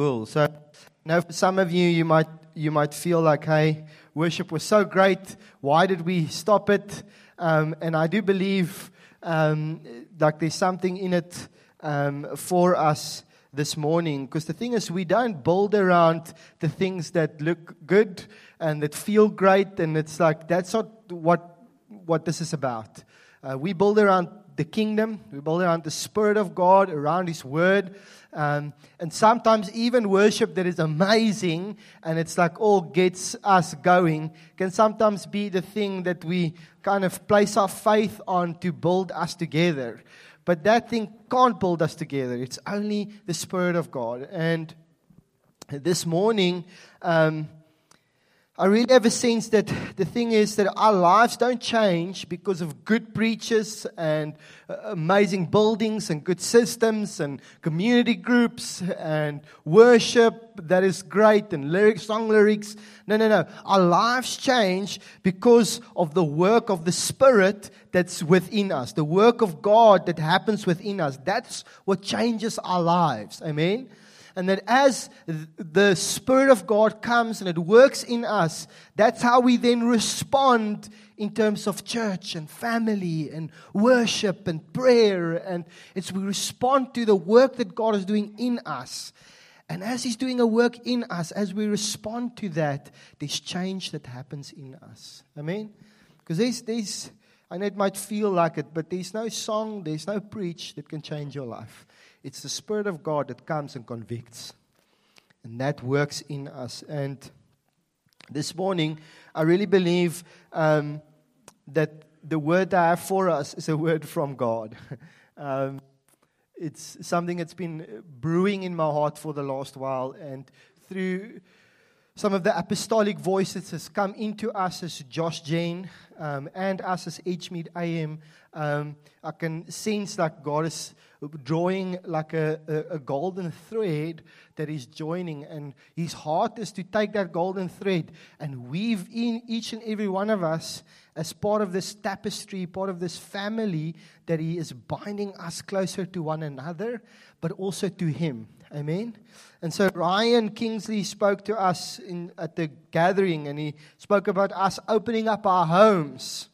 Cool. So now for some of you, you might you might feel like, hey, worship was so great. Why did we stop it? Um, and I do believe um, like there's something in it um, for us this morning. Because the thing is, we don't build around the things that look good and that feel great. And it's like, that's not what, what this is about. Uh, we build around the kingdom, we build around the Spirit of God, around His Word. Um, and sometimes even worship that is amazing and it's like all gets us going can sometimes be the thing that we kind of place our faith on to build us together. But that thing can't build us together. It's only the Spirit of God. And this morning, um, I really have a sense that the thing is that our lives don't change because of good preachers and uh, amazing buildings and good systems and community groups and worship that is great and lyrics, song lyrics. No, no, no. Our lives change because of the work of the Spirit that's within us, the work of God that happens within us. That's what changes our lives. Amen and that as the Spirit of God comes and it works in us, that's how we then respond in terms of church and family and worship and prayer. And it's we respond to the work that God is doing in us. And as He's doing a work in us, as we respond to that, there's change that happens in us. Amen? Because there's, there's, I know it might feel like it, but there's no song, there's no preach that can change your life. It's the Spirit of God that comes and convicts. And that works in us. And this morning, I really believe um, that the word that I have for us is a word from God. um, it's something that's been brewing in my heart for the last while. And through some of the apostolic voices has come into us as Josh Gen um, and us as Edgemead AM. Um, I can sense that God is drawing like a, a, a, golden thread that is joining. And his heart is to take that golden thread and weave in each and every one of us as part of this tapestry, part of this family that he is binding us closer to one another, but also to him. Amen. And so Ryan Kingsley spoke to us in, at the gathering, and he spoke about us opening up our homes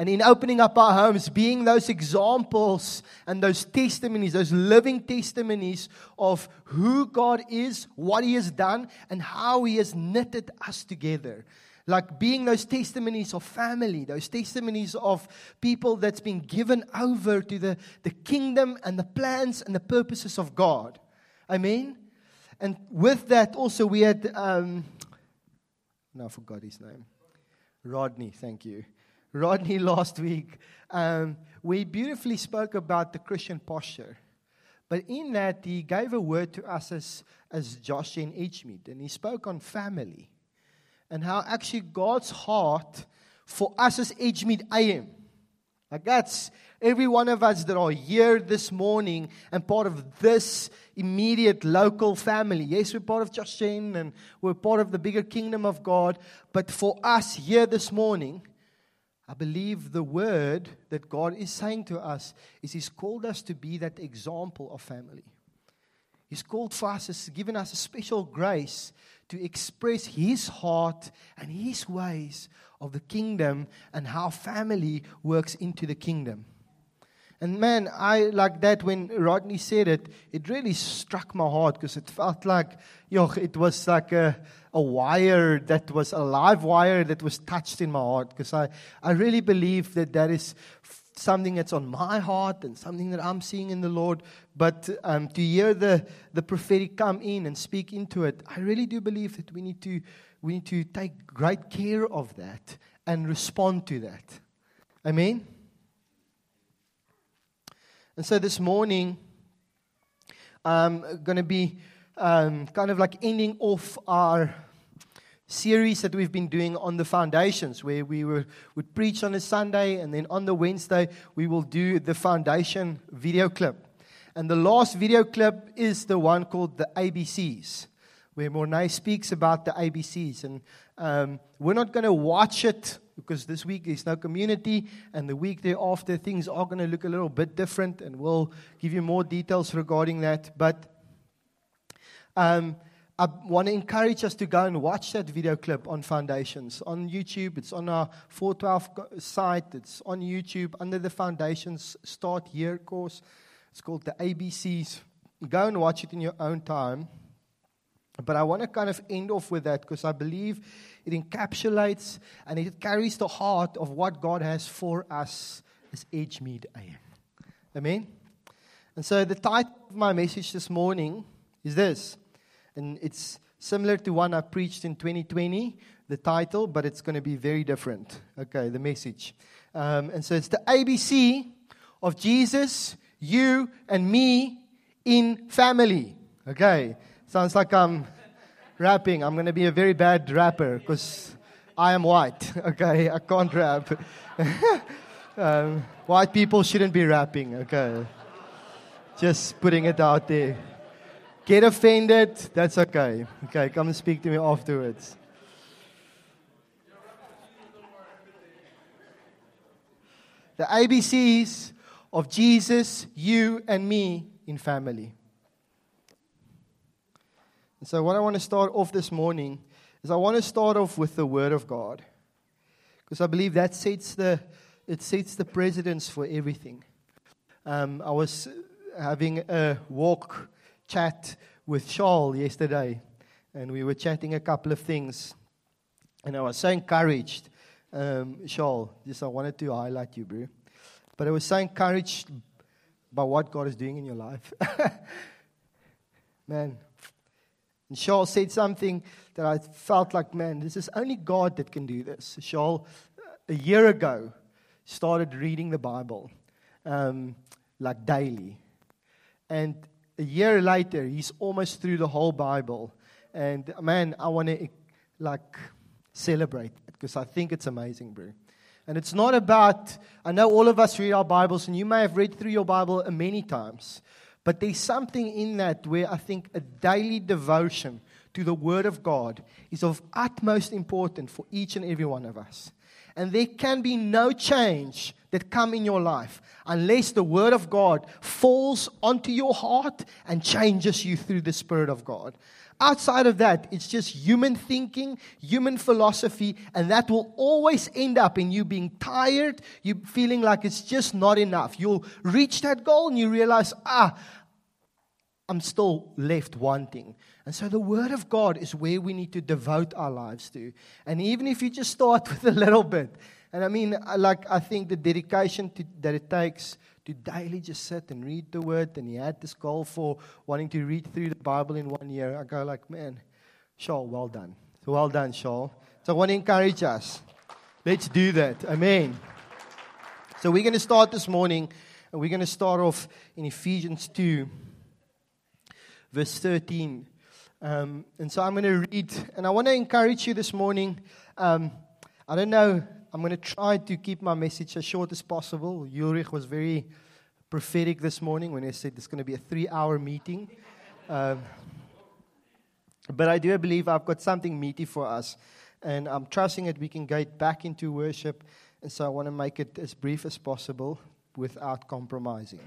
and in opening up our homes, being those examples and those testimonies, those living testimonies of who God is, what He has done, and how He has knitted us together. Like being those testimonies of family, those testimonies of people that's been given over to the, the kingdom and the plans and the purposes of God. Amen. And with that, also, we had, um, no, I forgot his name. Rodney, thank you. Rodney last week, um, we beautifully spoke about the Christian posture. But in that, he gave a word to us as, as Josh in Edgemead, and he spoke on family and how actually God's heart for us as Edgemead AM. Like that's every one of us that are here this morning and part of this immediate local family. Yes, we're part of Josh and we're part of the bigger kingdom of God. But for us here this morning, I believe the word that God is saying to us is He's called us to be that example of family. He's called for us, has given us a special grace to express His heart and His ways of the kingdom and how family works into the kingdom. And man, I like that when Rodney said it, it really struck my heart because it felt like, yo, it was like a, a wire that was a live wire that was touched in my heart because I, I really believe that that is something that's on my heart and something that I'm seeing in the Lord. But um, to hear the, the prophetic come in and speak into it, I really do believe that we need to we need to take great care of that and respond to that. Amen. And so this morning, I'm going to be um, kind of like ending off our series that we've been doing on the foundations, where we were, would preach on a Sunday, and then on the Wednesday, we will do the foundation video clip. And the last video clip is the one called the ABCs, where Mornay speaks about the ABCs. And um, we're not going to watch it because this week there's no community, and the week thereafter, things are going to look a little bit different, and we'll give you more details regarding that. But Um, I want to encourage us to go and watch that video clip on Foundations on YouTube. It's on our 412 site. It's on YouTube under the Foundations Start Here course. It's called the ABCs. Go and watch it in your own time. But I want to kind of end off with that because I believe it encapsulates and it carries the heart of what God has for us as Edgemead AM. Amen? And so the title of my message this morning is this. And it's similar to one I preached in 2020, the title, but it's going to be very different. Okay, the message. Um, and so it's the ABC of Jesus, you, and me in family. Okay, sounds like I'm rapping. I'm going to be a very bad rapper because I am white. Okay, I can't rap. um, white people shouldn't be rapping. Okay, just putting it out there. Get offended, that's okay. Okay, come and speak to me afterwards. The ABCs of Jesus, you, and me in family. And so, what I want to start off this morning is I want to start off with the Word of God. Because I believe that sets the, it sets the precedence for everything. Um, I was having a walk chat with Charles yesterday, and we were chatting a couple of things. And I was so encouraged, um, Charles, just I wanted to highlight you, bro. But I was so encouraged by what God is doing in your life. man. And said something that I felt like, man, this is only God that can do this. Charles, a year ago, started reading the Bible um, like daily. And a year later, he's almost through the whole Bible. And man, I want to like celebrate because I think it's amazing, bro. And it's not about, I know all of us read our Bibles, and you may have read through your Bible many times, but there's something in that where I think a daily devotion to the Word of God is of utmost importance for each and every one of us. And there can be no change that come in your life unless the word of God falls onto your heart and changes you through the spirit of God. Outside of that, it's just human thinking, human philosophy, and that will always end up in you being tired, you feeling like it's just not enough. You'll reach that goal and you realize, ah, I'm still left wanting. And so the Word of God is where we need to devote our lives to. And even if you just start with a little bit, and I mean, like, I think the dedication to, that it takes to daily just sit and read the Word, and he had this goal for wanting to read through the Bible in one year. I go, like, man, Shaul, well done. So well done, Shaul. So I want to encourage us. Let's do that. Amen. So we're going to start this morning, and we're going to start off in Ephesians 2 verse 13. Um, and so I'm going to read, and I want to encourage you this morning. Um, I don't know, I'm going to try to keep my message as short as possible. Ulrich was very prophetic this morning when he said it's going to be a three hour meeting. Um, but I do believe I've got something meaty for us, and I'm trusting that we can get back into worship. And so I want to make it as brief as possible without compromising.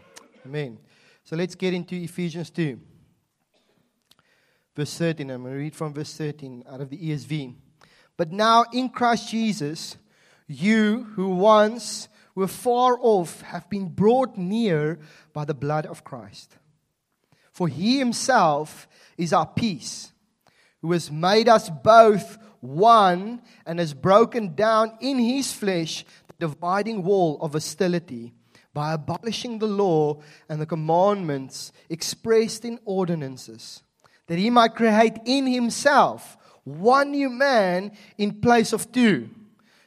Amen. So let's get into Ephesians 2 verse 13. I'm going to read from verse 13 out of the ESV. But now in Christ Jesus, you who once were far off have been brought near by the blood of Christ. For he himself is our peace, who has made us both one and has broken down in his flesh the dividing wall of hostility by abolishing the law and the commandments expressed in ordinances that he might create in himself one new man in place of two,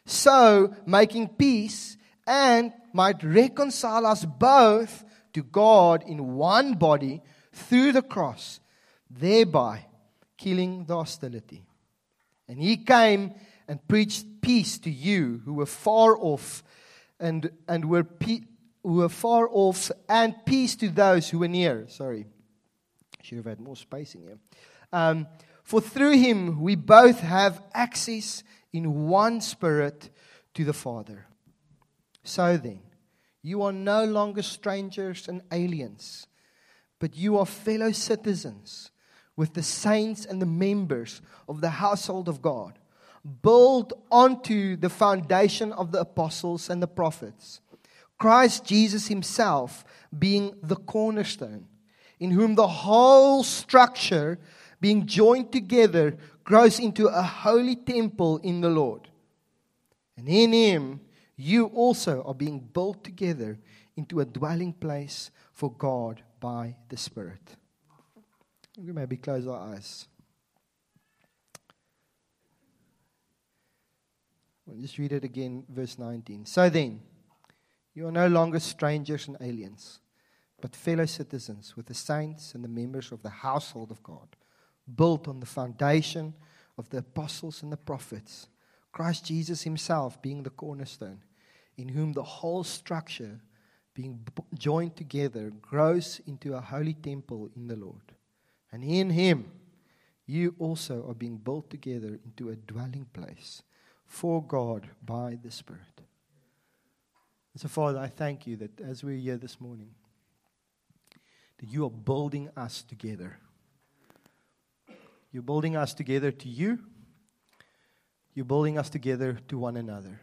so making peace and might reconcile us both to God in one body through the cross, thereby killing the hostility. And he came and preached peace to you who were far off and, and were, pe- who were far off, and peace to those who were near. Sorry. Should have had more space in here. Um, for through him we both have access in one spirit to the Father. So then, you are no longer strangers and aliens, but you are fellow citizens with the saints and the members of the household of God, built onto the foundation of the apostles and the prophets, Christ Jesus Himself being the cornerstone, in whom the whole structure, being joined together, grows into a holy temple in the Lord. And in Him, you also are being built together into a dwelling place for God by the Spirit. We maybe close our eyes. We'll just read it again, verse 19. So then, you are no longer strangers and aliens, but fellow citizens with the saints and the members of the household of God, built on the foundation of the apostles and the prophets, Christ Jesus himself being the cornerstone, in whom the whole structure, being joined together, grows into a holy temple in the Lord. And in him, you also are being built together into a dwelling place for God by the Spirit. And so, Father, I thank you that as we're here this morning, that you are building us together. You're building us together to you. You're building us together to one another.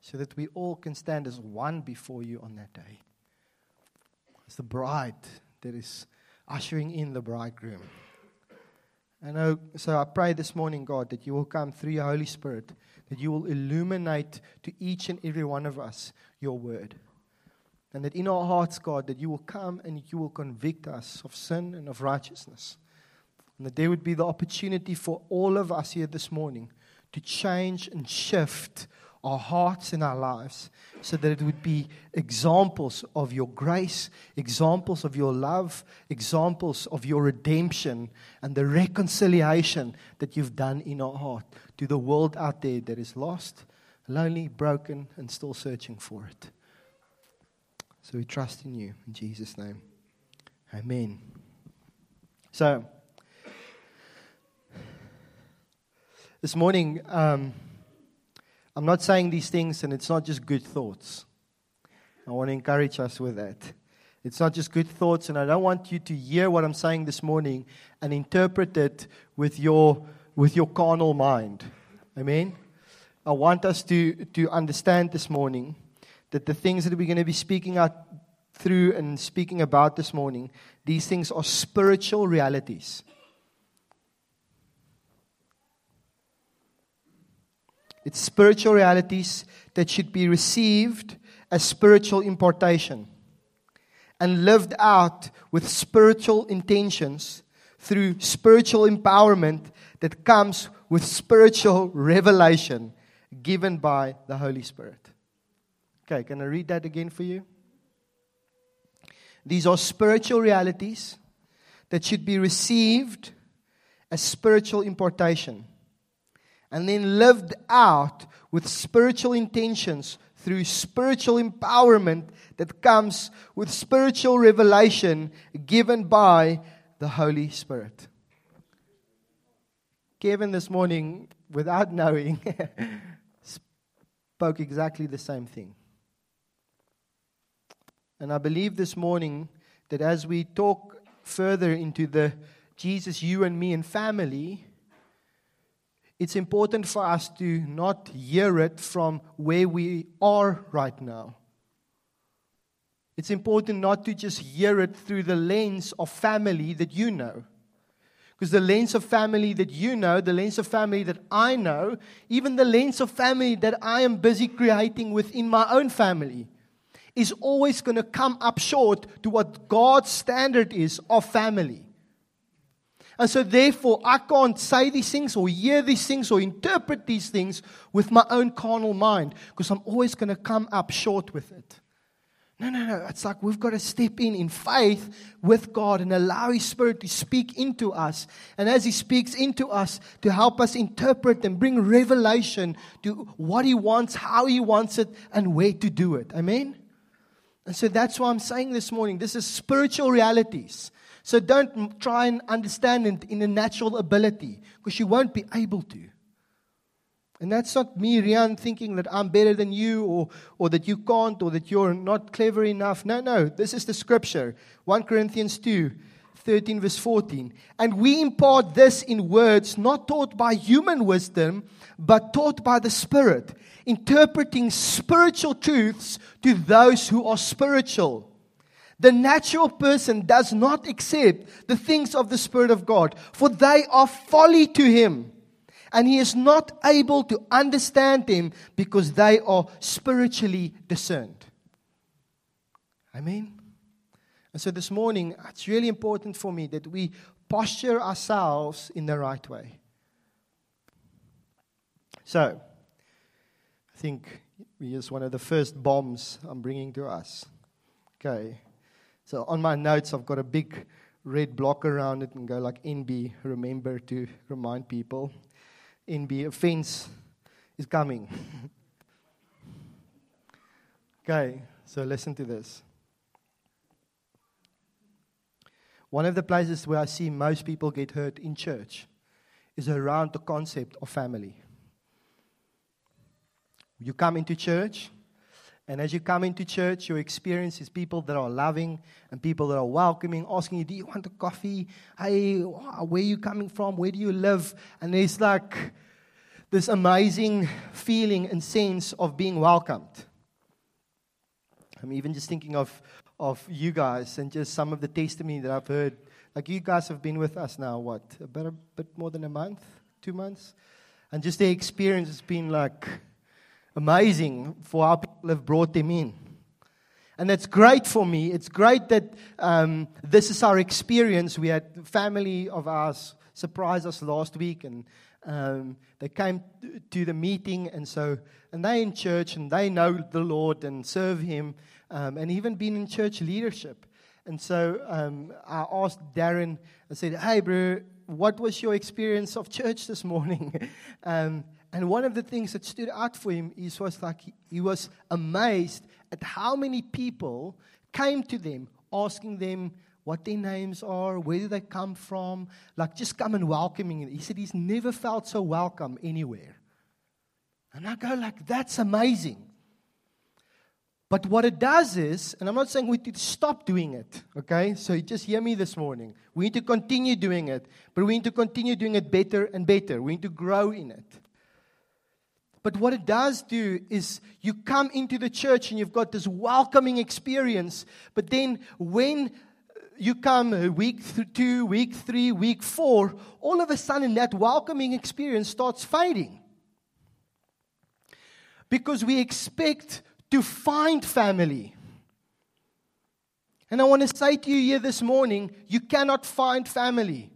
So that we all can stand as one before you on that day. As the bride that is ushering in the bridegroom. And so I pray this morning, God, that you will come through your Holy Spirit, that you will illuminate to each and every one of us your word. And that in our hearts, God, that you will come and you will convict us of sin and of righteousness. And that there would be the opportunity for all of us here this morning to change and shift our hearts and our lives so that it would be examples of your grace, examples of your love, examples of your redemption and the reconciliation that you've done in our heart to the world out there that is lost, lonely, broken, and still searching for it. So we trust in you. In Jesus' name. Amen. So, this morning, um, I'm not saying these things and it's not just good thoughts. I want to encourage us with that. It's not just good thoughts, and I don't want you to hear what I'm saying this morning and interpret it with your, with your carnal mind. Amen? I want us to, to understand this morning that the things that we're going to be speaking out through and speaking about this morning, these things are spiritual realities. It's spiritual realities that should be received as spiritual importation and lived out with spiritual intentions through spiritual empowerment that comes with spiritual revelation given by the Holy Spirit. Okay, can I read that again for you? These are spiritual realities that should be received as spiritual importation and then lived out with spiritual intentions through spiritual empowerment that comes with spiritual revelation given by the Holy Spirit. Kevin this morning, without knowing, spoke exactly the same thing. And I believe this morning that as we talk further into the Jesus, you and me, and family, it's important for us to not hear it from where we are right now. It's important not to just hear it through the lens of family that you know. Because the lens of family that you know, the lens of family that I know, even the lens of family that I am busy creating within my own family, is always going to come up short to what God's standard is of family. And so, therefore, I can't say these things or hear these things or interpret these things with my own carnal mind because I'm always going to come up short with it. No, no, no. It's like we've got to step in in faith with God and allow His Spirit to speak into us. And as He speaks into us, to help us interpret and bring revelation to what He wants, how He wants it, and where to do it. Amen? And so that's why I'm saying this morning this is spiritual realities. So don't try and understand it in a natural ability because you won't be able to. And that's not me, Riaan, thinking that I'm better than you or, or that you can't or that you're not clever enough. No, no. This is the scripture 1 Corinthians 2 13, verse 14. And we impart this in words not taught by human wisdom, but taught by the Spirit, interpreting spiritual truths to those who are spiritual. The natural person does not accept the things of the Spirit of God, for they are folly to him. And he is not able to understand them because they are spiritually discerned. Amen. And so this morning, it's really important for me that we posture ourselves in the right way. So, I think here's one of the first bombs I'm bringing to us. Okay. So on my notes, I've got a big red block around it and go like NB, remember to remind people. NB, offense is coming. okay, so listen to this. One of the places where I see most people get hurt in church is around the concept of family. You come into church, and as you come into church, your experience is people that are loving and people that are welcoming, asking you, Do you want a coffee? Hey, where are you coming from? Where do you live? And there's like this amazing feeling and sense of being welcomed. I'm even just thinking of, of you guys and just some of the testimony that I've heard. Like you guys have been with us now, what, about a bit more than a month, two months? And just the experience has been like amazing for how people have brought them in. And that's great for me. It's great that um, this is our experience. We had family of ours surprise us last week, and um, they came to the meeting, and so and they in church, and they know the Lord and serve Him um, and even been in church leadership. And so um, I asked Darren, I said, Hey, bro, what was your experience of church this morning? and one of the things that stood out for him is was like he, was amazed at how many people came to them asking them what their names are, where do they come from, like just come and welcoming. He said he's never felt so welcome anywhere. And I go like, that's amazing. But what it does is, and I'm not saying we need to stop doing it, okay? So you just hear me this morning. We need to continue doing it, but we need to continue doing it better and better. We need to grow in it. But what it does do is you come into the church and you've got this welcoming experience, but then when you come uh, week two, week three, week four, all of a sudden that welcoming experience starts fading. Because we expect to find family. And I want to say to you here this morning you cannot find family.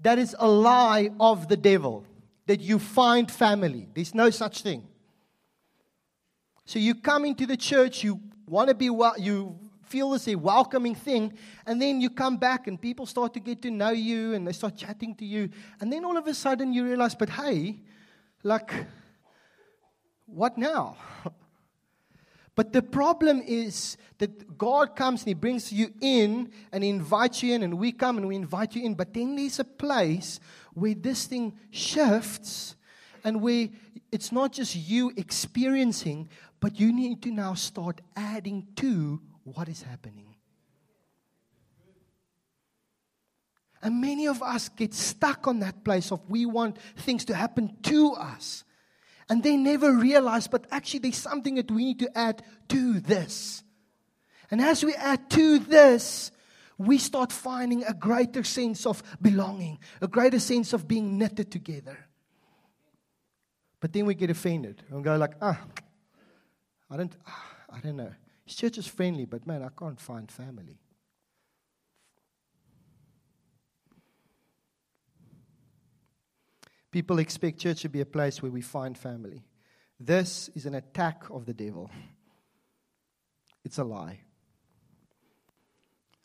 That is a lie of the devil that you find family. There's no such thing. So you come into the church, you want to be well, you feel this a welcoming thing, and then you come back and people start to get to know you and they start chatting to you, and then all of a sudden you realize, but hey, like, what now? But the problem is that God comes and He brings you in and He invites you in, and we come and we invite you in. But then there's a place where this thing shifts and where it's not just you experiencing, but you need to now start adding to what is happening. And many of us get stuck on that place of we want things to happen to us. And they never realize, but actually, there's something that we need to add to this. And as we add to this, we start finding a greater sense of belonging, a greater sense of being knitted together. But then we get offended and go like, ah, I don't, ah, I don't know. His church is friendly, but man, I can't find family. People expect church to be a place where we find family. This is an attack of the devil. It's a lie.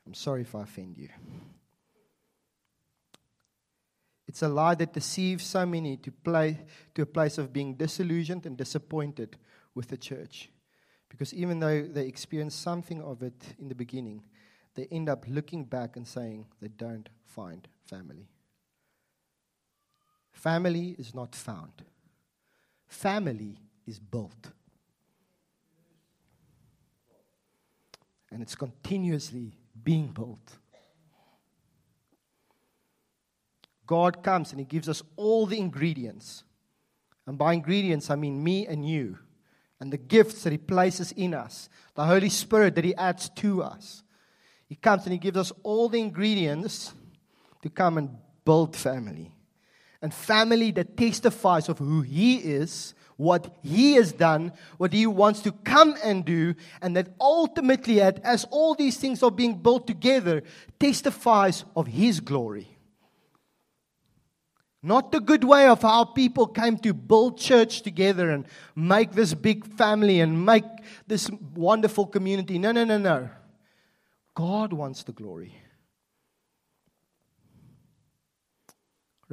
I'm sorry if I offend you. It's a lie that deceives so many to, play, to a place of being disillusioned and disappointed with the church. Because even though they experience something of it in the beginning, they end up looking back and saying they don't find family. Family is not found, family is built. And it's continuously being built. God comes and He gives us all the ingredients. And by ingredients, I mean me and you, and the gifts that He places in us, the Holy Spirit that He adds to us. He comes and He gives us all the ingredients to come and build family. And family that testifies of who He is, what He has done, what He wants to come and do, and that ultimately, as all these things are being built together, testifies of His glory. Not the good way of how people came to build church together and make this big family and make this wonderful community. No, no, no, no. God wants the glory.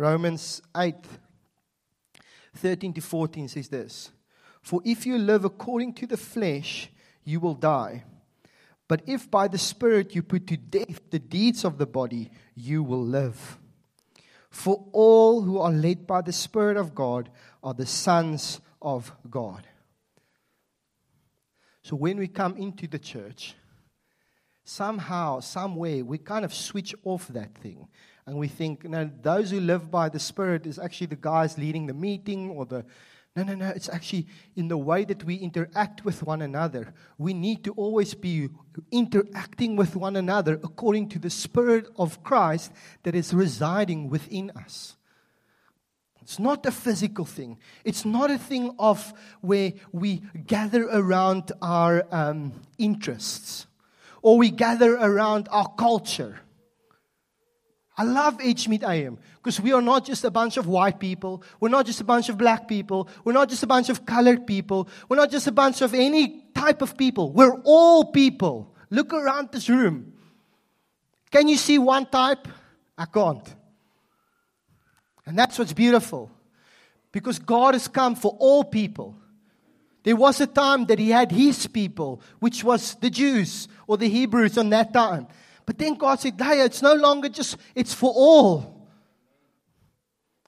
Romans 8 13 to 14 says this For if you live according to the flesh, you will die. But if by the Spirit you put to death the deeds of the body, you will live. For all who are led by the Spirit of God are the sons of God. So when we come into the church, somehow, somewhere, we kind of switch off that thing. And we think, no, those who live by the Spirit is actually the guys leading the meeting or the no, no, no. It's actually in the way that we interact with one another. We need to always be interacting with one another according to the Spirit of Christ that is residing within us. It's not a physical thing. It's not a thing of where we gather around our um, interests or we gather around our culture I love Edgemead AM because we are not just a bunch of white people. We're not just a bunch of black people. We're not just a bunch of colored people. We're not just a bunch of any type of people. We're all people. Look around this room. Can you see one type? I can't. And that's what's beautiful because God has come for all people. There was a time that He had His people, which was the Jews or the Hebrews on that time. But then God said, hey, it's no longer just, it's for all.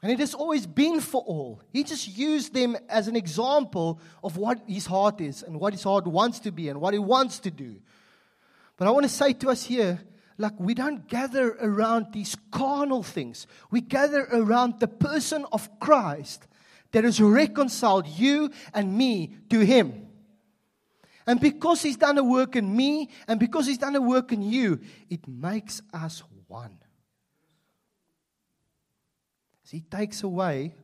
And it has always been for all. He just used them as an example of what his heart is and what his heart wants to be and what he wants to do. But I want to say to us here, like we don't gather around these carnal things. We gather around the person of Christ that has reconciled you and me to him. And because He's done a work in me, and because He's done a work in you, it makes us one. So He takes away,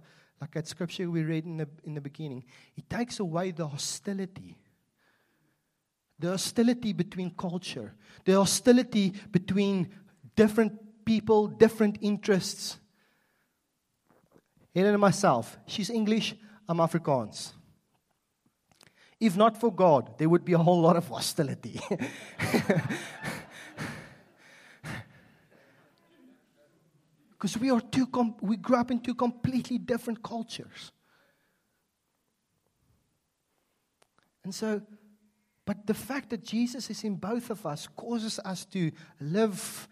like that scripture we read in the, in the beginning, He takes away the hostility. The hostility between culture, the hostility between different people, different interests. Helen and myself, she's English, I'm Afrikaans. If not for God, there would be a whole lot of hostility. Because we are two, com- we grew up in two completely different cultures. And so, but the fact that Jesus is in both of us causes us to live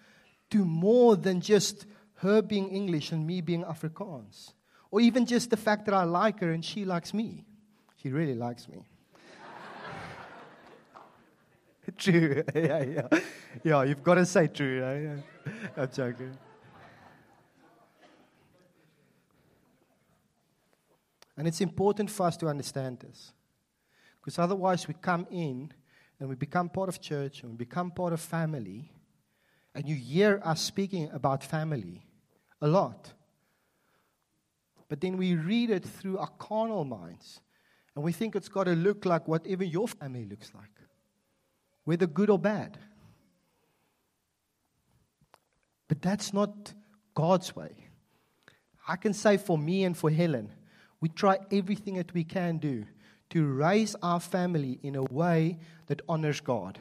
to more than just her being English and me being Afrikaans. Or even just the fact that I like her and she likes me. She really likes me. True. yeah, yeah. Yeah, you've got to say true. Eh? Right? I'm joking. And it's important for us to understand this. Because otherwise, we come in and we become part of church and we become part of family. And you hear us speaking about family a lot. But then we read it through our carnal minds. And we think it's got to look like whatever your family looks like whether good or bad. But that's not God's way. I can say for me and for Helen, we try everything that we can do to raise our family in a way that honors God.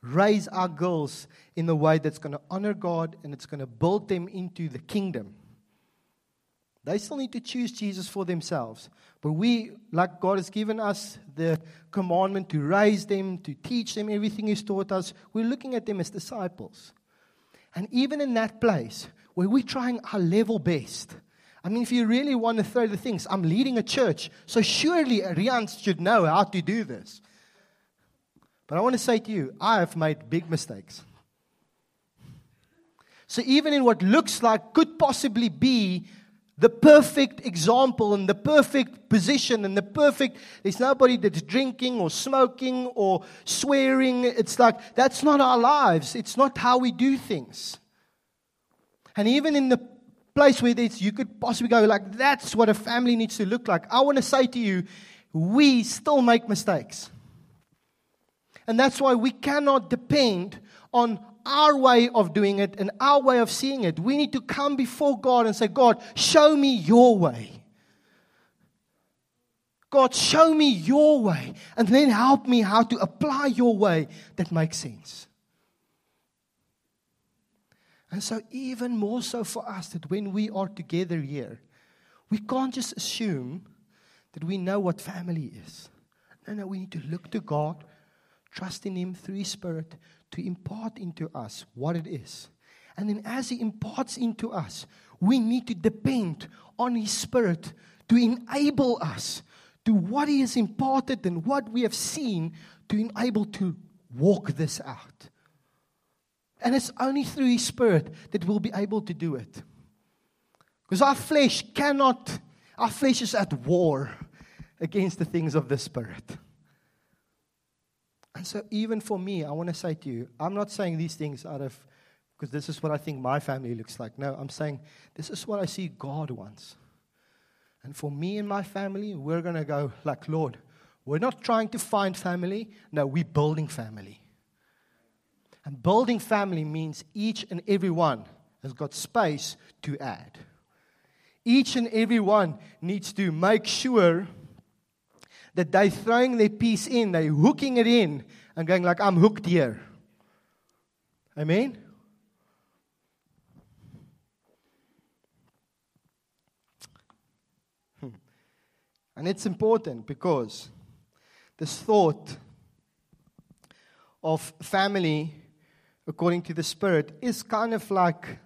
Raise our girls in a way that's going to honor God and it's going to build them into the kingdom. They still need to choose Jesus for themselves. But we, like God has given us the commandment to raise them, to teach them everything He's taught us, we're looking at them as disciples. And even in that place where we're trying our level best, I mean, if you really want to throw the things, I'm leading a church, so surely Riaan should know how to do this. But I want to say to you, I have made big mistakes. So even in what looks like could possibly be the perfect example and the perfect position and the perfect there's nobody that's drinking or smoking or swearing. It's like that's not our lives. It's not how we do things. And even in the place where it's, you could possibly go like that's what a family needs to look like. I want to say to you we still make mistakes. And that's why we cannot depend on our way of doing it and our way of seeing it. We need to come before God and say, God, show me your way. God, show me your way. And then help me how to apply your way that makes sense. And so, even more so for us, that when we are together here, we can't just assume that we know what family is. No, no, we need to look to God, trust in Him through His Spirit to impart into us what it is. And then, as He imparts into us, we need to depend on His Spirit to enable us to what He has imparted and what we have seen to enable to walk this out. And it's only through His Spirit that we'll be able to do it. Because our flesh cannot, our flesh is at war against the things of the Spirit. And so, even for me, I want to say to you, I'm not saying these things out of, because this is what I think my family looks like. No, I'm saying this is what I see God wants. And for me and my family, we're going to go like, Lord, we're not trying to find family. No, we're building family. And building family means each and every one has got space to add. Each and every one needs to make sure that they're throwing their piece in, they're hooking it in, and going like, I'm hooked here. Amen? Hmm. And it's important because this thought of family, according to the Spirit, is kind of like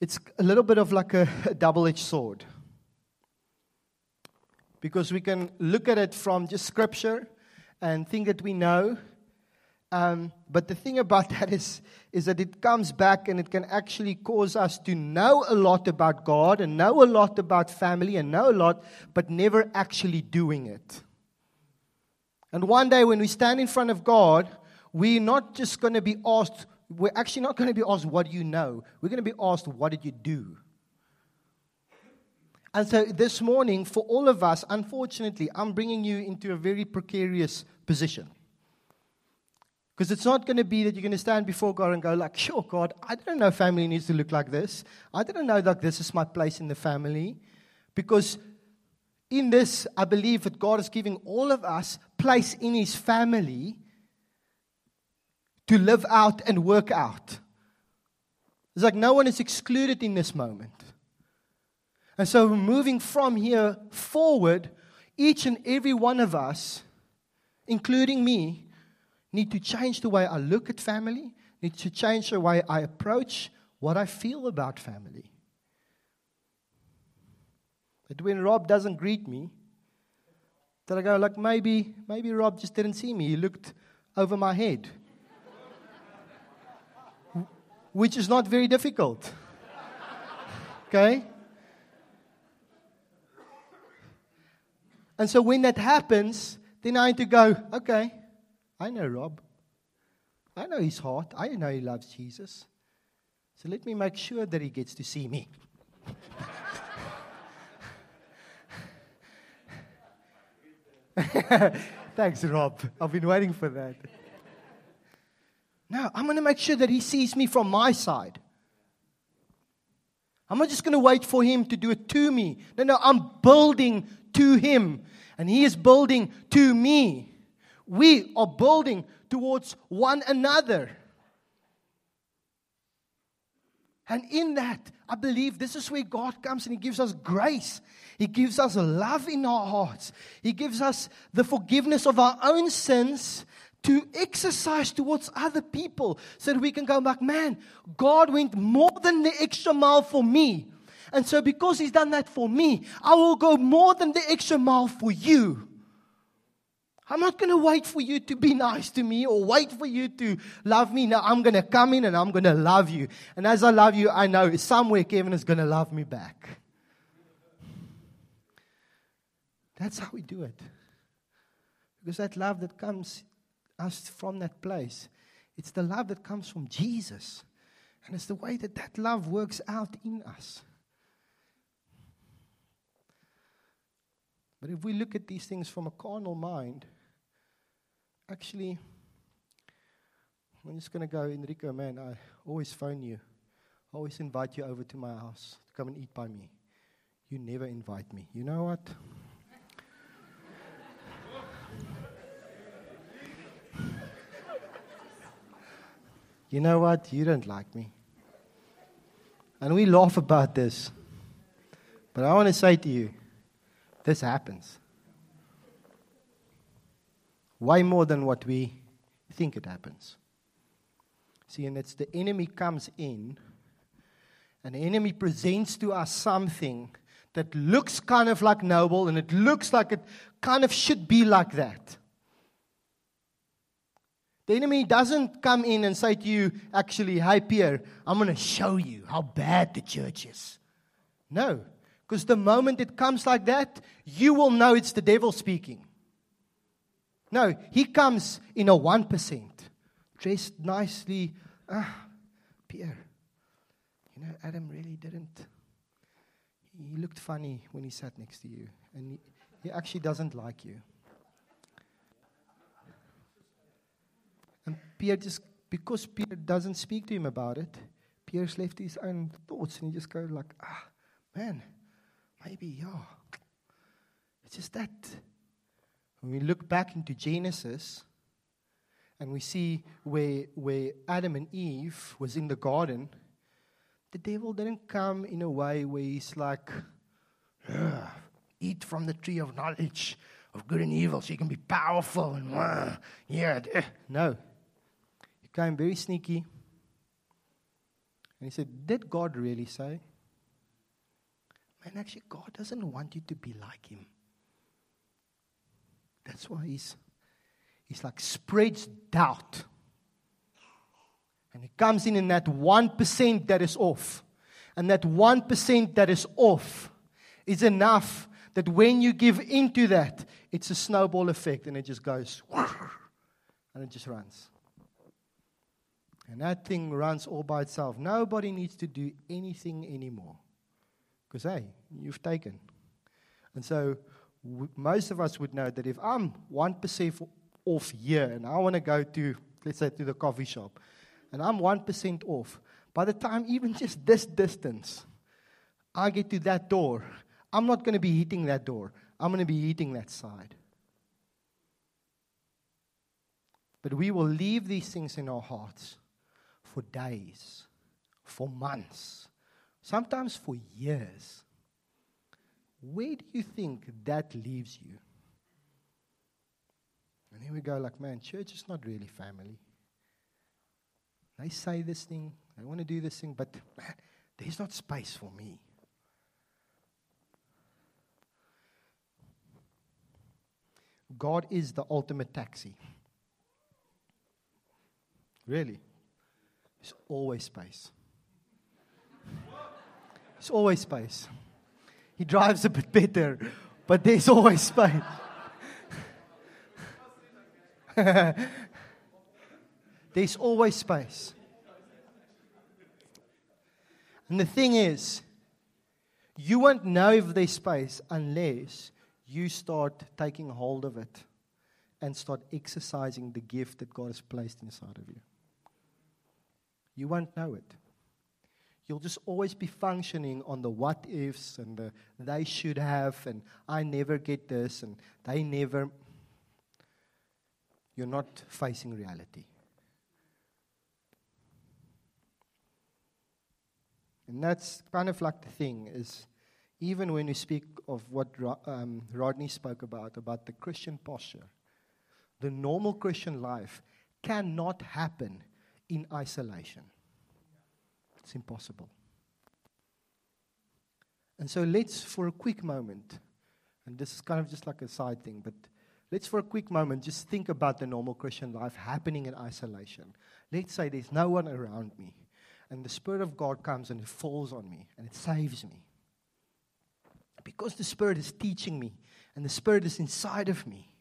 it's a little bit of like a, a double edged sword because we can look at it from just scripture and think that we know. Um, but the thing about that is, is that it comes back and it can actually cause us to know a lot about God and know a lot about family and know a lot, but never actually doing it. And one day when we stand in front of God, we're not just going to be asked, we're actually not going to be asked, What do you know? We're going to be asked, What did you do? And so this morning, for all of us, unfortunately, I'm bringing you into a very precarious position. Because it's not going to be that you're going to stand before God and go like, sure, God, I didn't know family needs to look like this. I didn't know that this is my place in the family. Because in this, I believe that God is giving all of us place in his family to live out and work out. It's like no one is excluded in this moment. And so, moving from here forward, each and every one of us, including me, need to change the way I look at family, need to change the way I approach what I feel about family. That when Rob doesn't greet me, that I go like maybe maybe Rob just didn't see me. He looked over my head. Which is not very difficult. Okay? And so when that happens, then I need to go, okay, I know Rob. I know his heart. I know he loves Jesus. So let me make sure that he gets to see me. Thanks, Rob. I've been waiting for that. No, I'm going to make sure that he sees me from my side. I'm not just going to wait for him to do it to me. No, no, I'm building to him and He is building to me. We are building towards one another. And in that, I believe this is where God comes and He gives us grace. He gives us love in our hearts. He gives us the forgiveness of our own sins to exercise towards other people so that we can go back, man, God went more than the extra mile for me. And so, because He's done that for me, I will go more than the extra mile for you. I'm not going to wait for you to be nice to me or wait for you to love me. Now I'm going to come in and I'm going to love you. And as I love you, I know somewhere Kevin is going to love me back. That's how we do it. Because that love that comes us from that place, it's the love that comes from Jesus. And it's the way that that love works out in us. But if we look at these things from a carnal mind, actually, I'm just going to go, Enrico, man, I always phone you. I always invite you over to my house to come and eat by me. You never invite me. You know what? You know what? You don't like me. And we laugh about this. But I want to say to you, this happens. Way more than what we think it happens. See, and it's the enemy comes in, and the enemy presents to us something that looks kind of like noble, and it looks like it kind of should be like that. The enemy doesn't come in and say to you, actually, hi, Pierre, I'm going to show you how bad the church is. No. Because the moment it comes like that, you will know it's the devil speaking. No, he comes in a 1%, dressed nicely. Ah, Pierre, you know, Adam really didn't. He looked funny when he sat next to you, and he, he actually doesn't like you. And Pierre just, because Pierre doesn't speak to him about it, Pierre's left his own thoughts, and he just goes like, ah, man, maybe, yeah. It's just that when we look back into Genesis and we see where, where Adam and Eve was in the garden, the devil didn't come in a way where he's like, eat from the tree of knowledge of good and evil so you can be powerful and uh, yeah. No. He came very sneaky. And he said, Did God really say? Man, actually, God doesn't want you to be like Him. That's why He's, he's like spreads doubt. And He comes in in that 1% that is off. And that 1% that is off is enough that when you give into that, it's a snowball effect and it just goes and it just runs. And that thing runs all by itself. Nobody needs to do anything anymore. Because, hey, you've taken. And so, w- most of us would know that if I'm 1% off here and I want to go to, let's say, to the coffee shop, and I'm 1% off, by the time even just this distance, I get to that door, I'm not going to be hitting that door. I'm going to be hitting that side. But we will leave these things in our hearts for days, for months, sometimes for years. Where do you think that leaves you? And here we go, like, man, church is not really family. They say this thing, they want to do this thing, but man, there's not space for me. God is the ultimate taxi. Really. There's always space. There's always space. He drives a bit better, but there's always space. there's always space. And the thing is, you won't know if there's space unless you start taking hold of it and start exercising the gift that God has placed inside of you. You won't know it. You'll just always be functioning on the what ifs and the they should have and I never get this and they never. You're not facing reality. And that's kind of like the thing is even when we speak of what um, Rodney spoke about, about the Christian posture, the normal Christian life cannot happen in isolation. It's impossible. And so let's, for a quick moment, and this is kind of just like a side thing, but Let's, for a quick moment, just think about the normal Christian life happening in isolation. Let's say there's no one around me, and the Spirit of God comes and it falls on me and it saves me. Because the Spirit is teaching me and the Spirit is inside of me,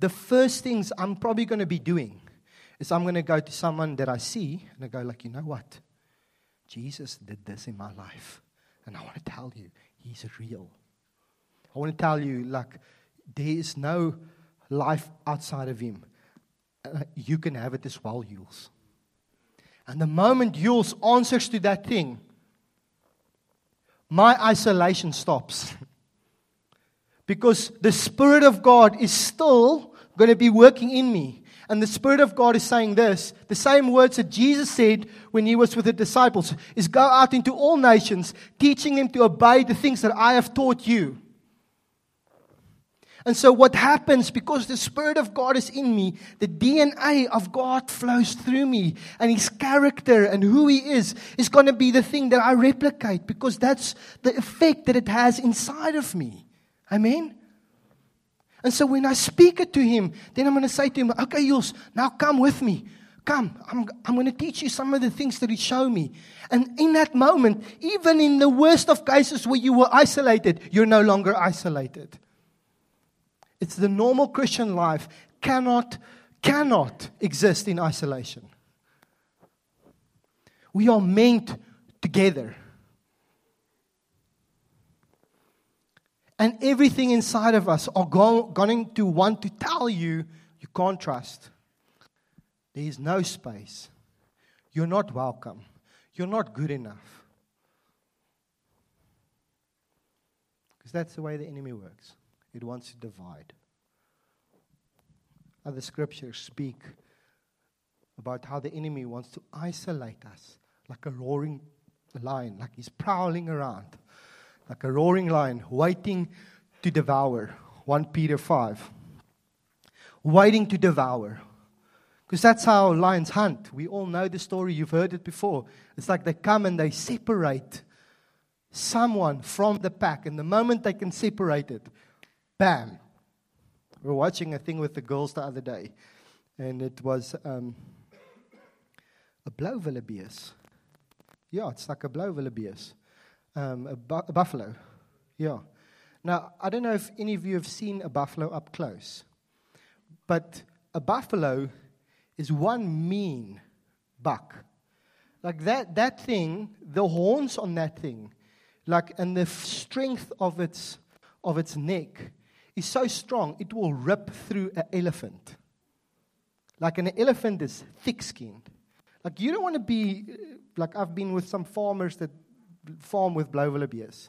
the first things I'm probably going to be doing is I'm going to go to someone that I see and I go, like, you know what? Jesus did this in my life. And I want to tell you, he's real. I want to tell you, like, there is no life outside of Him. Uh, you can have it as well, Jules. And the moment Jules answers to that thing, my isolation stops. because the Spirit of God is still going to be working in me. And the Spirit of God is saying this the same words that Jesus said when he was with the disciples is go out into all nations, teaching them to obey the things that I have taught you. And so, what happens because the Spirit of God is in me, the DNA of God flows through me, and His character and who He is is going to be the thing that I replicate because that's the effect that it has inside of me. Amen? And so, when I speak it to Him, then I'm going to say to Him, Okay, Jules, now come with me. Come, I'm, I'm going to teach you some of the things that He showed me. And in that moment, even in the worst of cases where you were isolated, you're no longer isolated. It's the normal Christian life cannot, cannot exist in isolation. We are meant together. And everything inside of us are go- going to want to tell you you can't trust. There is no space. You're not welcome. You're not good enough. Because that's the way the enemy works it wants to divide. Other scriptures speak about how the enemy wants to isolate us like a roaring lion, like he's prowling around, like a roaring lion waiting to devour. 1 Peter 5. Waiting to devour. Because that's how lions hunt. We all know the story, you've heard it before. It's like they come and they separate someone from the pack, and the moment they can separate it, Bam. We were watching a thing with the girls the other day, and it was um, a blouwildebees. Yeah, it's like a blouwildebees, um, a, bu- a buffalo. Yeah. Now, I don't know if any of you have seen a buffalo up close, but a buffalo is one mean buck. Like that, that thing, the horns on that thing, like, and the strength of its, of its neck is so strong, it will rip through an elephant. Like an elephant is thick skinned. Like you don't want to be, like I've been with some farmers that farm with blouwildebees.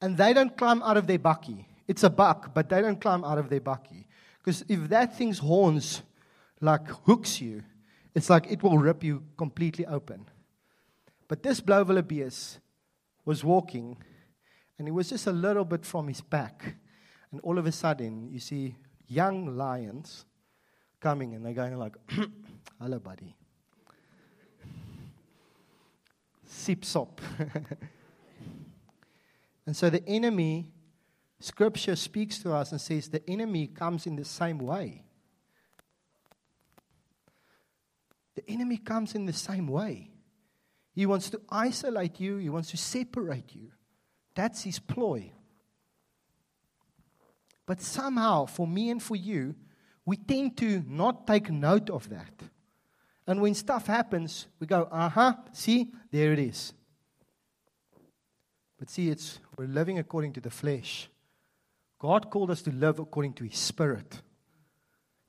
And they don't climb out of their bakkie. It's a buck, but they don't climb out of their bakkie. Because if that thing's horns like hooks you, it's like it will rip you completely open. But this blouwildebees was walking, and he was just a little bit from his back. And all of a sudden, you see young lions coming and they're going like, hello, buddy. Sip sop. and so the enemy, scripture speaks to us and says the enemy comes in the same way. The enemy comes in the same way. He wants to isolate you, he wants to separate you. That's his ploy. But somehow, for me and for you, we tend to not take note of that. And when stuff happens, we go, uh huh, see, there it is. But see, it's we're living according to the flesh. God called us to live according to His Spirit.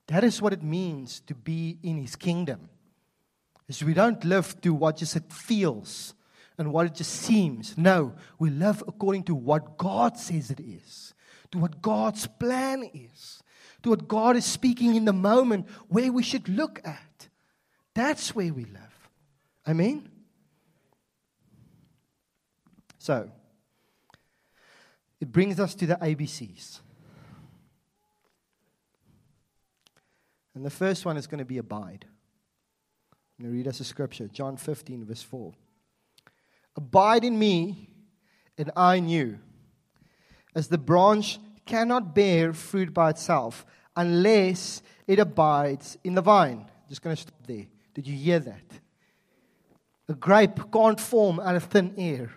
That is what it means to be in His kingdom. Is we don't live to what just it feels and what it just seems. No, we live according to what God says it is to what God's plan is, to what God is speaking in the moment, where we should look at. That's where we live. Amen? So, it brings us to the ABCs. And the first one is going to be abide. I'm going to read us a scripture, John 15, verse 4. Abide in me, and I in you. As the branch cannot bear fruit by itself unless it abides in the vine. Just going to stop there. Did you hear that? A grape can't form out of thin air.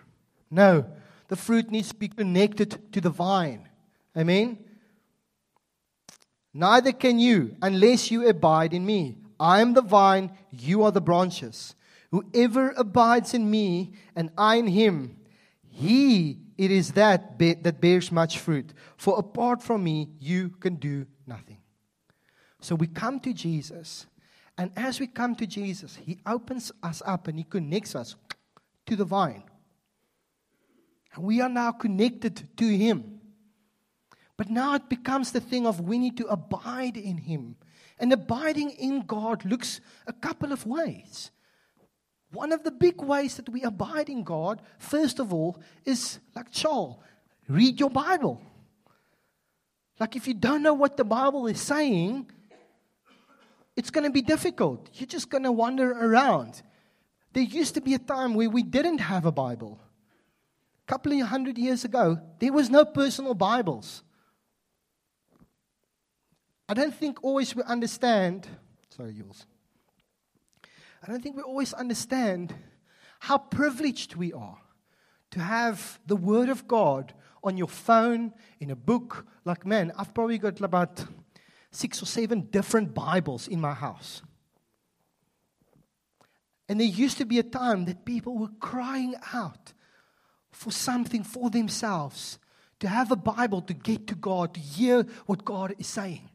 No, the fruit needs to be connected to the vine. Amen? Neither can you unless you abide in me. I am the vine, you are the branches. Whoever abides in me and I in him, he it is that be, that bears much fruit. For apart from me, you can do nothing. So we come to Jesus, and as we come to Jesus, He opens us up and He connects us to the vine. And we are now connected to Him. But now it becomes the thing of we need to abide in Him. And abiding in God looks a couple of ways. One of the big ways that we abide in God, first of all, is like Charles, read your Bible. Like if you don't know what the Bible is saying, it's going to be difficult. You're just going to wander around. There used to be a time where we didn't have a Bible. A couple of hundred years ago, there was no personal Bibles. I don't think always we understand. Sorry, Jules. I don't think we always understand how privileged we are to have the Word of God on your phone, in a book. Like, man, I've probably got about six or seven different Bibles in my house. And there used to be a time that people were crying out for something for themselves, to have a Bible, to get to God, to hear what God is saying.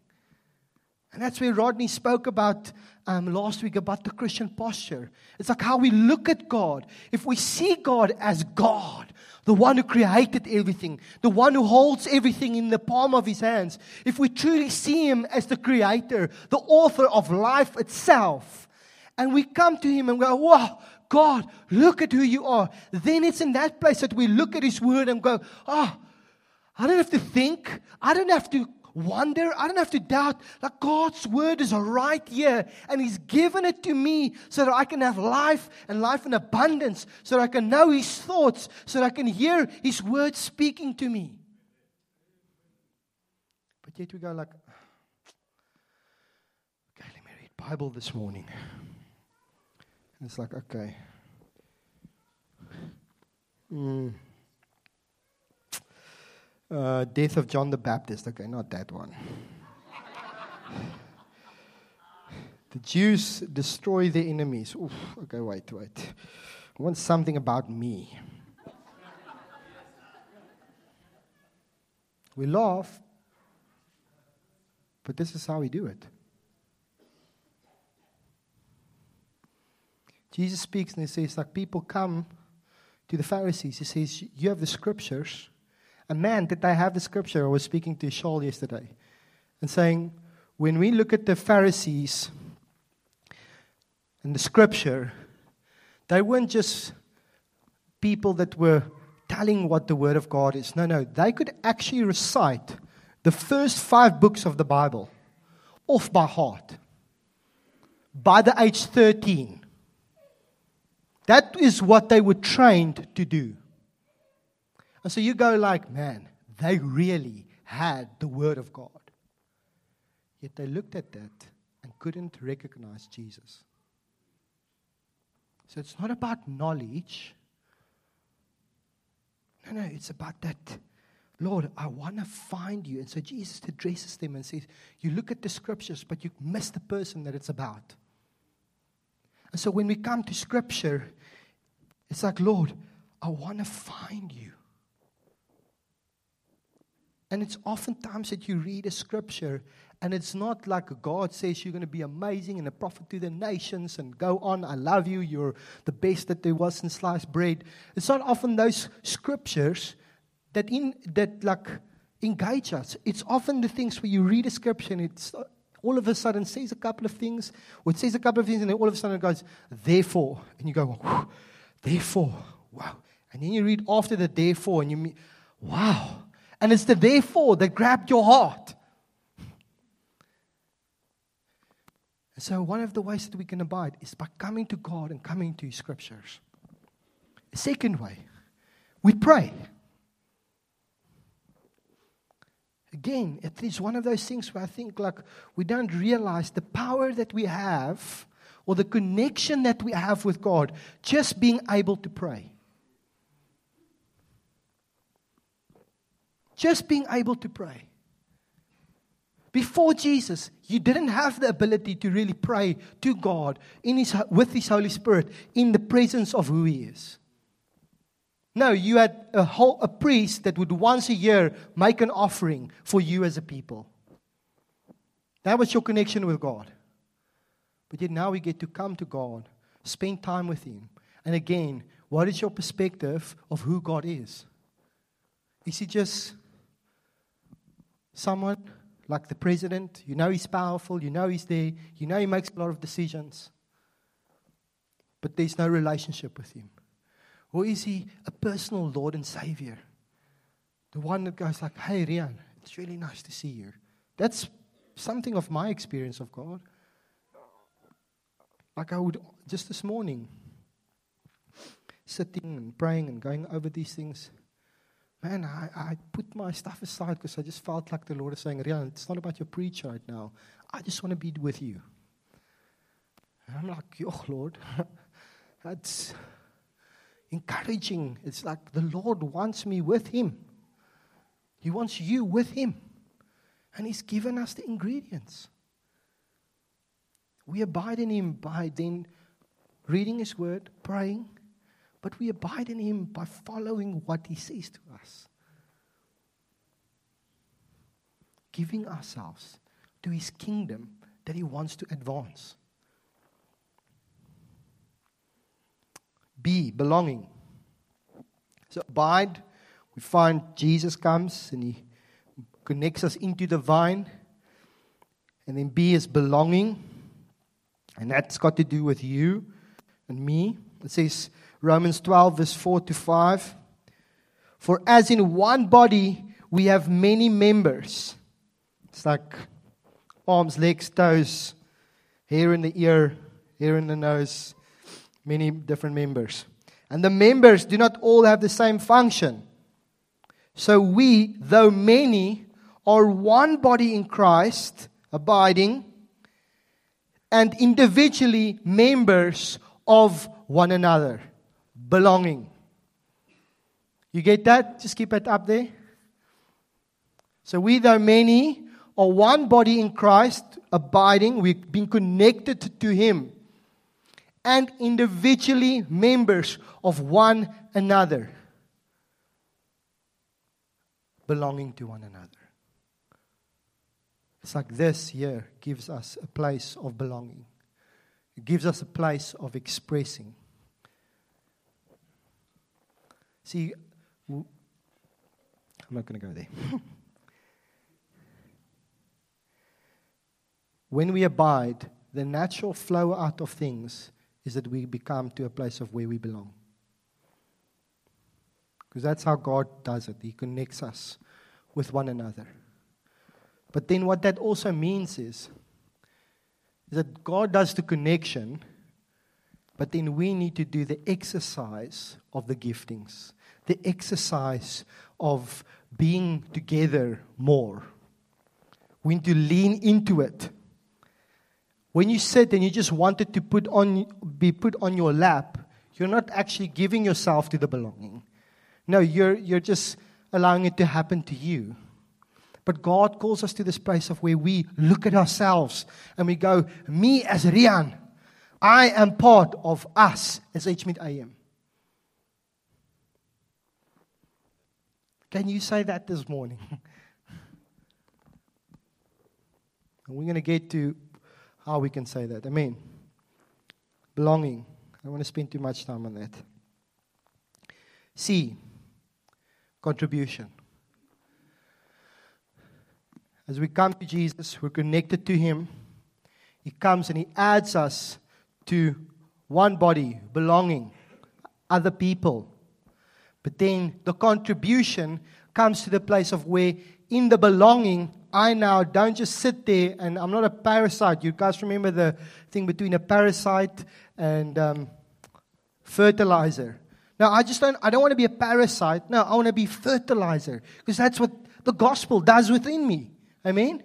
And that's where Rodney spoke about um, last week about the Christian posture. It's like how we look at God. If we see God as God, the one who created everything, the one who holds everything in the palm of his hands, if we truly see him as the creator, the author of life itself, and we come to him and go, Wow, God, look at who you are, then it's in that place that we look at his word and go, Oh, I don't have to think. I don't have to wonder. I don't have to doubt. Like God's word is right here, and He's given it to me so that I can have life and life in abundance, so that I can know His thoughts, so that I can hear His word speaking to me. But yet we go like, okay, let me read Bible this morning. And it's like, okay. Mm. Uh, death of John the Baptist. Okay, not that one. the Jews destroy their enemies. Oof, okay, wait, wait. I want something about me. We laugh, but this is how we do it. Jesus speaks and he says, like people come to the Pharisees. He says, You have the scriptures a man that I have the scripture. I was speaking to Shaul yesterday and saying, when we look at the Pharisees and the scripture, they weren't just people that were telling what the Word of God is. No, no, they could actually recite the first five books of the Bible off by heart by the age 13. That is what they were trained to do. And so you go like, man, they really had the word of God. Yet they looked at that and couldn't recognize Jesus. So it's not about knowledge. No, no, it's about that. Lord, I want to find you. And so Jesus addresses them and says, You look at the scriptures, but you miss the person that it's about. And so when we come to scripture, it's like, Lord, I want to find you. And it's oftentimes that you read a scripture and it's not like God says you're going to be amazing and a prophet to the nations and go on, I love you, you're the best that there was in sliced bread. It's not often those scriptures that in that like engage us. It's often the things where you read a scripture and it's uh, all of a sudden says a couple of things, or it says a couple of things, and then all of a sudden it goes, therefore. And you go, therefore, wow. And then you read after the therefore, and you mean, wow. And it's the therefore that grabbed your heart. So, one of the ways that we can abide is by coming to God and coming to His scriptures. Second way, we pray. again, it is one of those things where I think like we don't realize the power that we have or the connection that we have with God just being able to pray. Just being able to pray. Before Jesus, you didn't have the ability to really pray to God in his, with His Holy Spirit in the presence of who He is. No, you had a, whole, a priest that would once a year make an offering for you as a people. That was your connection with God. But yet now we get to come to God, spend time with Him. And again, what is your perspective of who God is? Is He just someone like the president. You know he's powerful, you know he's there, you know he makes a lot of decisions. But there's no relationship with him. Or is he a personal Lord and Savior? The one that goes like, hey, Riaan, it's really nice to see you. That's something of my experience of God. Like I would, just this morning, sitting and praying and going over these things man, I, I put my stuff aside because I just felt like the Lord is saying, Riaan, it's not about your preach right now. I just want to be with you. And I'm like, yo, Lord, that's encouraging. It's like the Lord wants me with Him. He wants you with Him. And He's given us the ingredients. We abide in Him by then reading His Word, praying, but we abide in Him by following what He says to us. Giving ourselves to His kingdom that He wants to advance. B, belonging. So abide, we find Jesus comes and He connects us into the vine. And then B is belonging. And that's got to do with you and me. It says, Romans 12, verse 4 to 5. For as in one body we have many members. It's like arms, legs, toes, hair in the ear, hair in the nose, many different members. And the members do not all have the same function. So we, though many, are one body in Christ, abiding, and individually members of one another belonging. You get that? Just keep it up there. So we, though many, are one body in Christ, abiding. We've been connected to Him. And individually members of one another. Belonging to one another. It's like this here gives us a place of belonging. It gives us a place of expressing. See, I'm not going to go there. when we abide, the natural flow out of things is that we become to a place of where we belong. Because that's how God does it. He connects us with one another. But then what that also means is, is that God does the connection but then we need to do the exercise of the giftings, the exercise of being together more. We need to lean into it. When you sit and you just want it to put on, be put on your lap, you're not actually giving yourself to the belonging. No, you're, you're just allowing it to happen to you. But God calls us to this place of where we look at ourselves and we go, Me as Riaan, I am part of us as Edgemead AM. Can you say that this morning? and we're going to get to how we can say that. I mean, Belonging. I don't want to spend too much time on that. C. Contribution. As we come to Jesus, we're connected to Him. He comes and He adds us to one body, belonging, other people. But then the contribution comes to the place of where, in the belonging, I now don't just sit there and I'm not a parasite. You guys remember the thing between a parasite and um, fertilizer. Now, I just don't, I don't want to be a parasite. No, I want to be fertilizer because that's what the gospel does within me. Amen?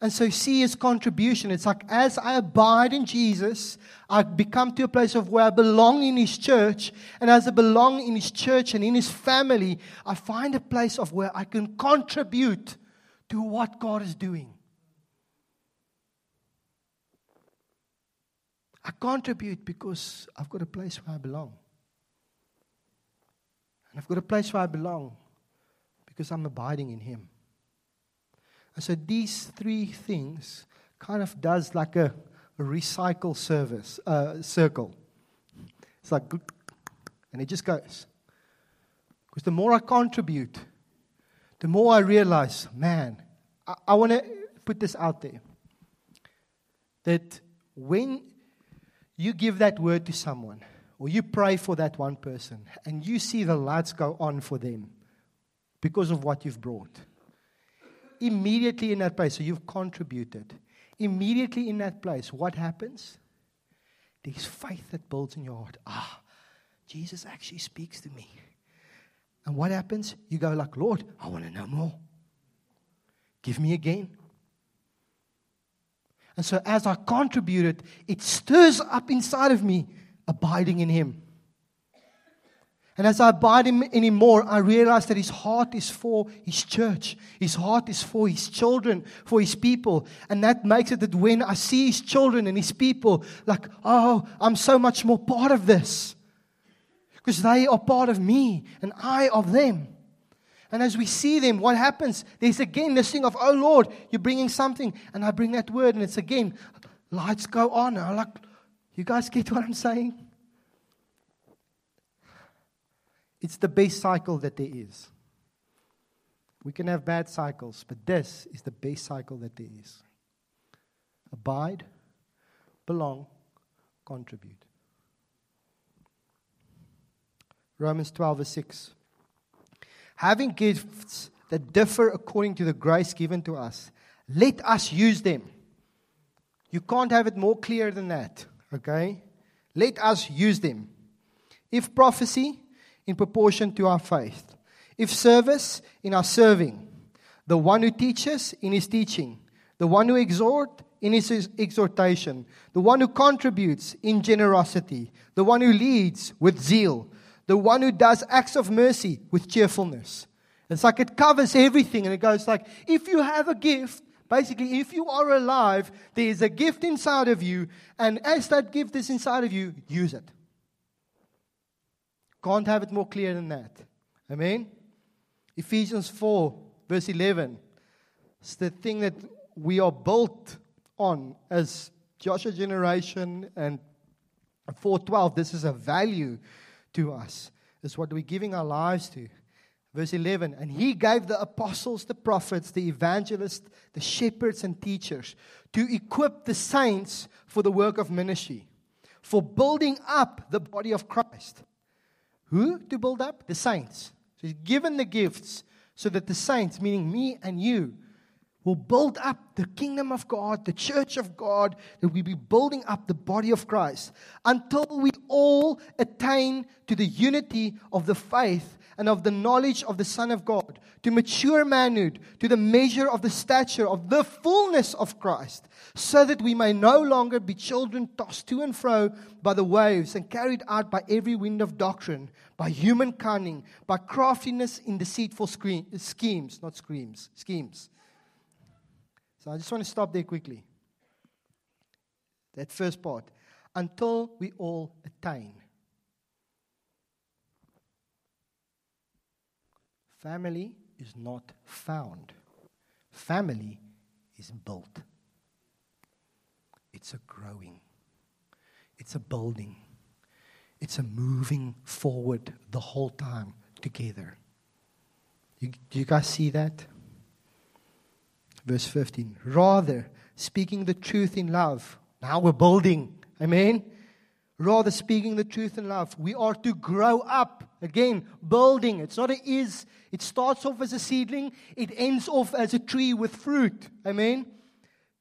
And so see his contribution. It's like as I abide in Jesus, I become to a place of where I belong in his church. And as I belong in his church and in his family, I find a place of where I can contribute to what God is doing. I contribute because I've got a place where I belong. And I've got a place where I belong because I'm abiding in him. So these three things kind of does like a, a recycle service uh, circle. It's like, and it just goes. Because the more I contribute, the more I realize, man, I, I want to put this out there. That when you give that word to someone, or you pray for that one person, and you see the lights go on for them because of what you've brought immediately in that place, so you've contributed, immediately in that place, what happens? There's faith that builds in your heart. Ah, Jesus actually speaks to me. And what happens? You go like, Lord, I want to know more. Give me again. And so as I contributed, it stirs up inside of me, abiding in Him. And as I abide him anymore, I realize that his heart is for his church. His heart is for his children, for his people. And that makes it that when I see his children and his people, like, oh, I'm so much more part of this. Because they are part of me and I of them. And as we see them, what happens? There's again this thing of, oh Lord, you're bringing something. And I bring that word, and it's again, lights go on. I'm like, you guys get what I'm saying? It's the best cycle that there is. We can have bad cycles, but this is the best cycle that there is. Abide, belong, contribute. Romans 12, verse 6. Having gifts that differ according to the grace given to us, let us use them. You can't have it more clear than that, okay? Let us use them. If prophecy, in proportion to our faith. If service, in our serving. The one who teaches, in his teaching. The one who exhorts, in his exhortation. The one who contributes, in generosity. The one who leads, with zeal. The one who does acts of mercy, with cheerfulness. It's like it covers everything, and it goes like, if you have a gift, Basically, if you are alive, there is a gift inside of you, and as that gift is inside of you, use it. Can't have it more clear than that. Amen? Ephesians 4, verse 11. It's the thing that we are built on as Joshua generation and 412. This is a value to us. It's what we're giving our lives to. Verse 11, and he gave the apostles, the prophets, the evangelists, the shepherds, and teachers to equip the saints for the work of ministry, for building up the body of Christ who to build up? The saints. So he's given the gifts so that the saints, meaning me and you, will build up the kingdom of God, the church of God, that we be building up the body of Christ until we all attain to the unity of the faith and of the knowledge of the Son of God, to mature manhood, to the measure of the stature of the fullness of Christ, so that we may no longer be children tossed to and fro by the waves and carried out by every wind of doctrine, by human cunning, by craftiness in deceitful schemes, not screams, schemes. So I just want to stop there quickly. That first part. Until we all attain Family is not found, family is built. It's a growing, it's a building, it's a moving forward the whole time together. You, do you guys see that? Verse 15. Rather, speaking the truth in love. Now we're building. Amen rather speaking the truth in love. We are to grow up. Again, building. It's not a is. It starts off as a seedling. It ends off as a tree with fruit. Amen.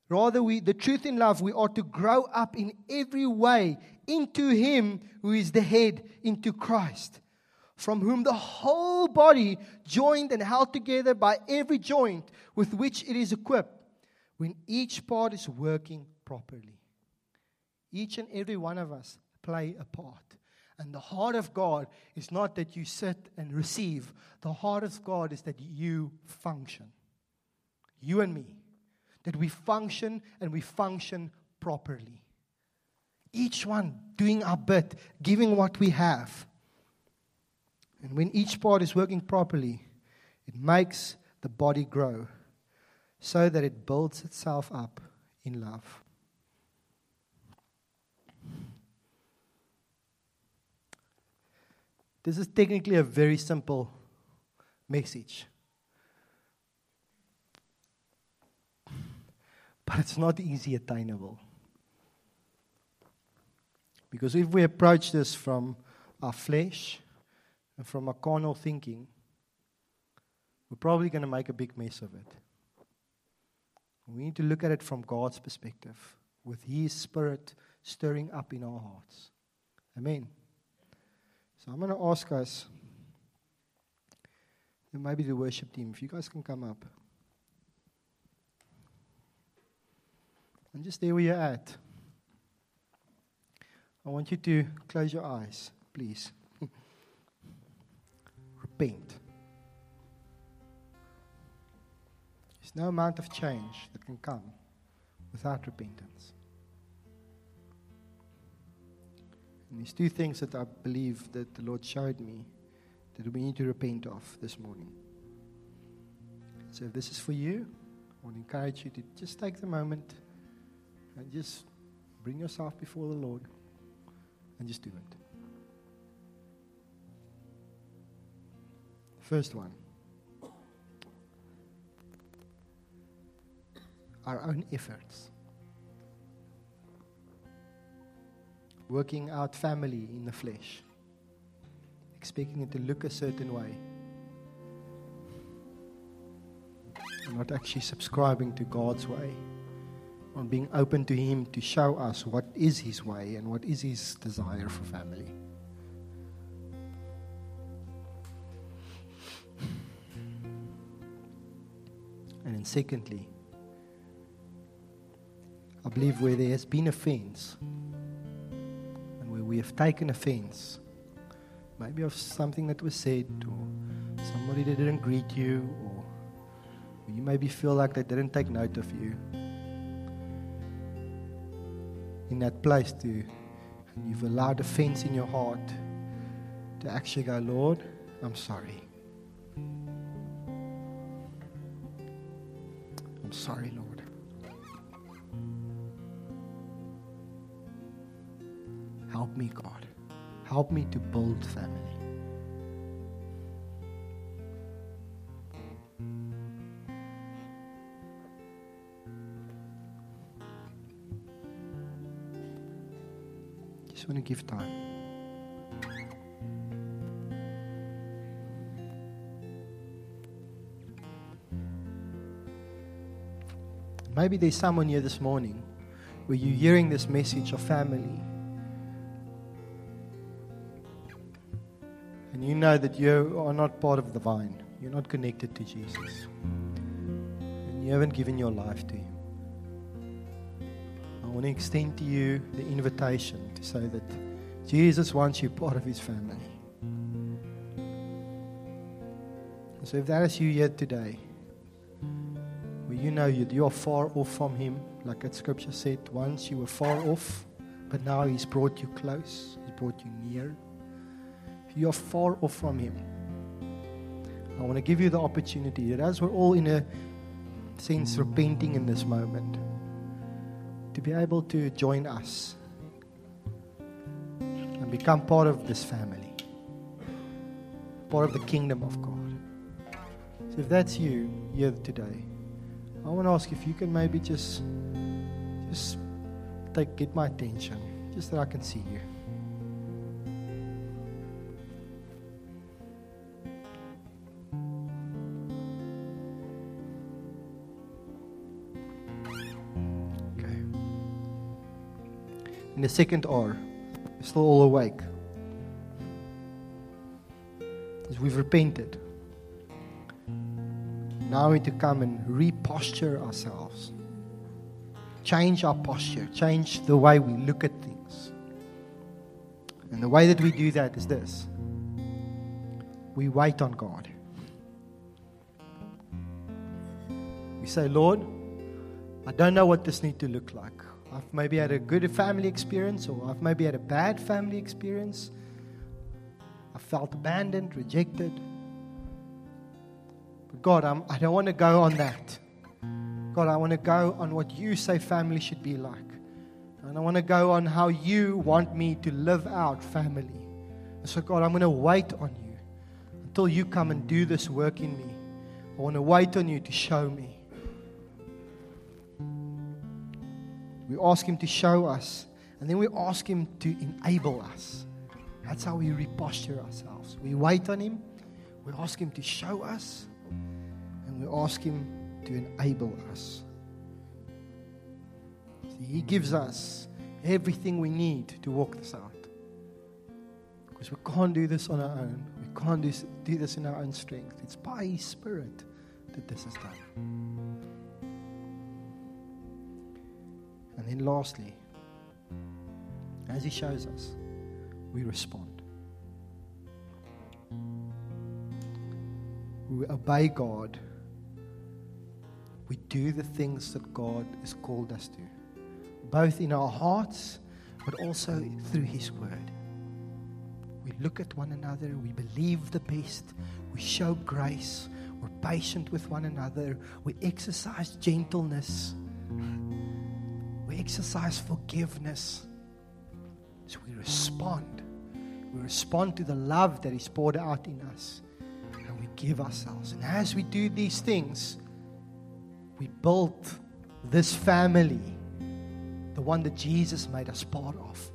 Rather, we, the truth in love, we are to grow up in every way into Him who is the head, into Christ, from whom the whole body, joined and held together by every joint with which it is equipped, when each part is working properly. Each and every one of us play a part. And the heart of God is not that you sit and receive, the heart of God is that you function. You and me. That we function and we function properly. Each one doing our bit, giving what we have. And when each part is working properly, it makes the body grow so that it builds itself up in love. This is technically a very simple message. But it's not easy attainable. Because if we approach this from our flesh and from our carnal thinking, we're probably going to make a big mess of it. We need to look at it from God's perspective, with His Spirit stirring up in our hearts. Amen. So I'm going to ask us, and maybe the worship team, if you guys can come up. And just there where you're at, I want you to close your eyes, please. Repent. There's no amount of change that can come without repentance. And there's two things that I believe that the Lord showed me that we need to repent of this morning. So if this is for you, I want to encourage you to just take the moment and just bring yourself before the Lord and just do it. First one our own efforts. Working out family in the flesh, expecting it to look a certain way. Not actually subscribing to God's way, on being open to Him to show us what is His way and what is His desire for family. And then, secondly, I believe where there has been offense, we have taken offense, maybe of something that was said, or somebody that didn't greet you, or you maybe feel like they didn't take note of you. In that place, to you've allowed offense in your heart to actually go, Lord, I'm sorry. I'm sorry, Lord. Help me, God. Help me to build family. Just want to give time. Maybe there's someone here this morning where you're hearing this message of family you know that you are not part of the vine, you're not connected to Jesus, and you haven't given your life to Him, I want to extend to you the invitation to say that Jesus wants you part of His family. So if that is you yet today, where you know you, you are far off from Him, like that scripture said, once you were far off, but now He's brought you close, He's brought you near you are far off from Him. I want to give you the opportunity that as we're all in a sense repenting in this moment, to be able to join us and become part of this family, part of the kingdom of God. So if that's you here today, I want to ask if you can maybe just just take get my attention, just that I can see you. The second hour, We're still all awake. is we've repented. Now we need to come and reposture ourselves. Change our posture, change the way we look at things. And the way that we do that is this we wait on God. We say, Lord, I don't know what this needs to look like. I've maybe had a good family experience, or I've maybe had a bad family experience. I felt abandoned, rejected. But God, I'm, I do not want to go on that. God, I want to go on what you say family should be like. And I want to go on how you want me to live out family. And so, God, I'm going to wait on you until you come and do this work in me. I want to wait on you to show me. We ask Him to show us, and then we ask Him to enable us. That's how we reposture ourselves. We wait on Him, we ask Him to show us, and we ask Him to enable us. See, he gives us everything we need to walk this out. Because we can't do this on our own. We can't do, do this in our own strength. It's by His Spirit that this is done. And then, lastly, as He shows us, we respond. We obey God. We do the things that God has called us to, both in our hearts, but also through His Word. We look at one another, we believe the best, we show grace, we're patient with one another, we exercise gentleness exercise forgiveness. So we respond. We respond to the love that is poured out in us. And we give ourselves. And as we do these things, we build this family, the one that Jesus made us part of.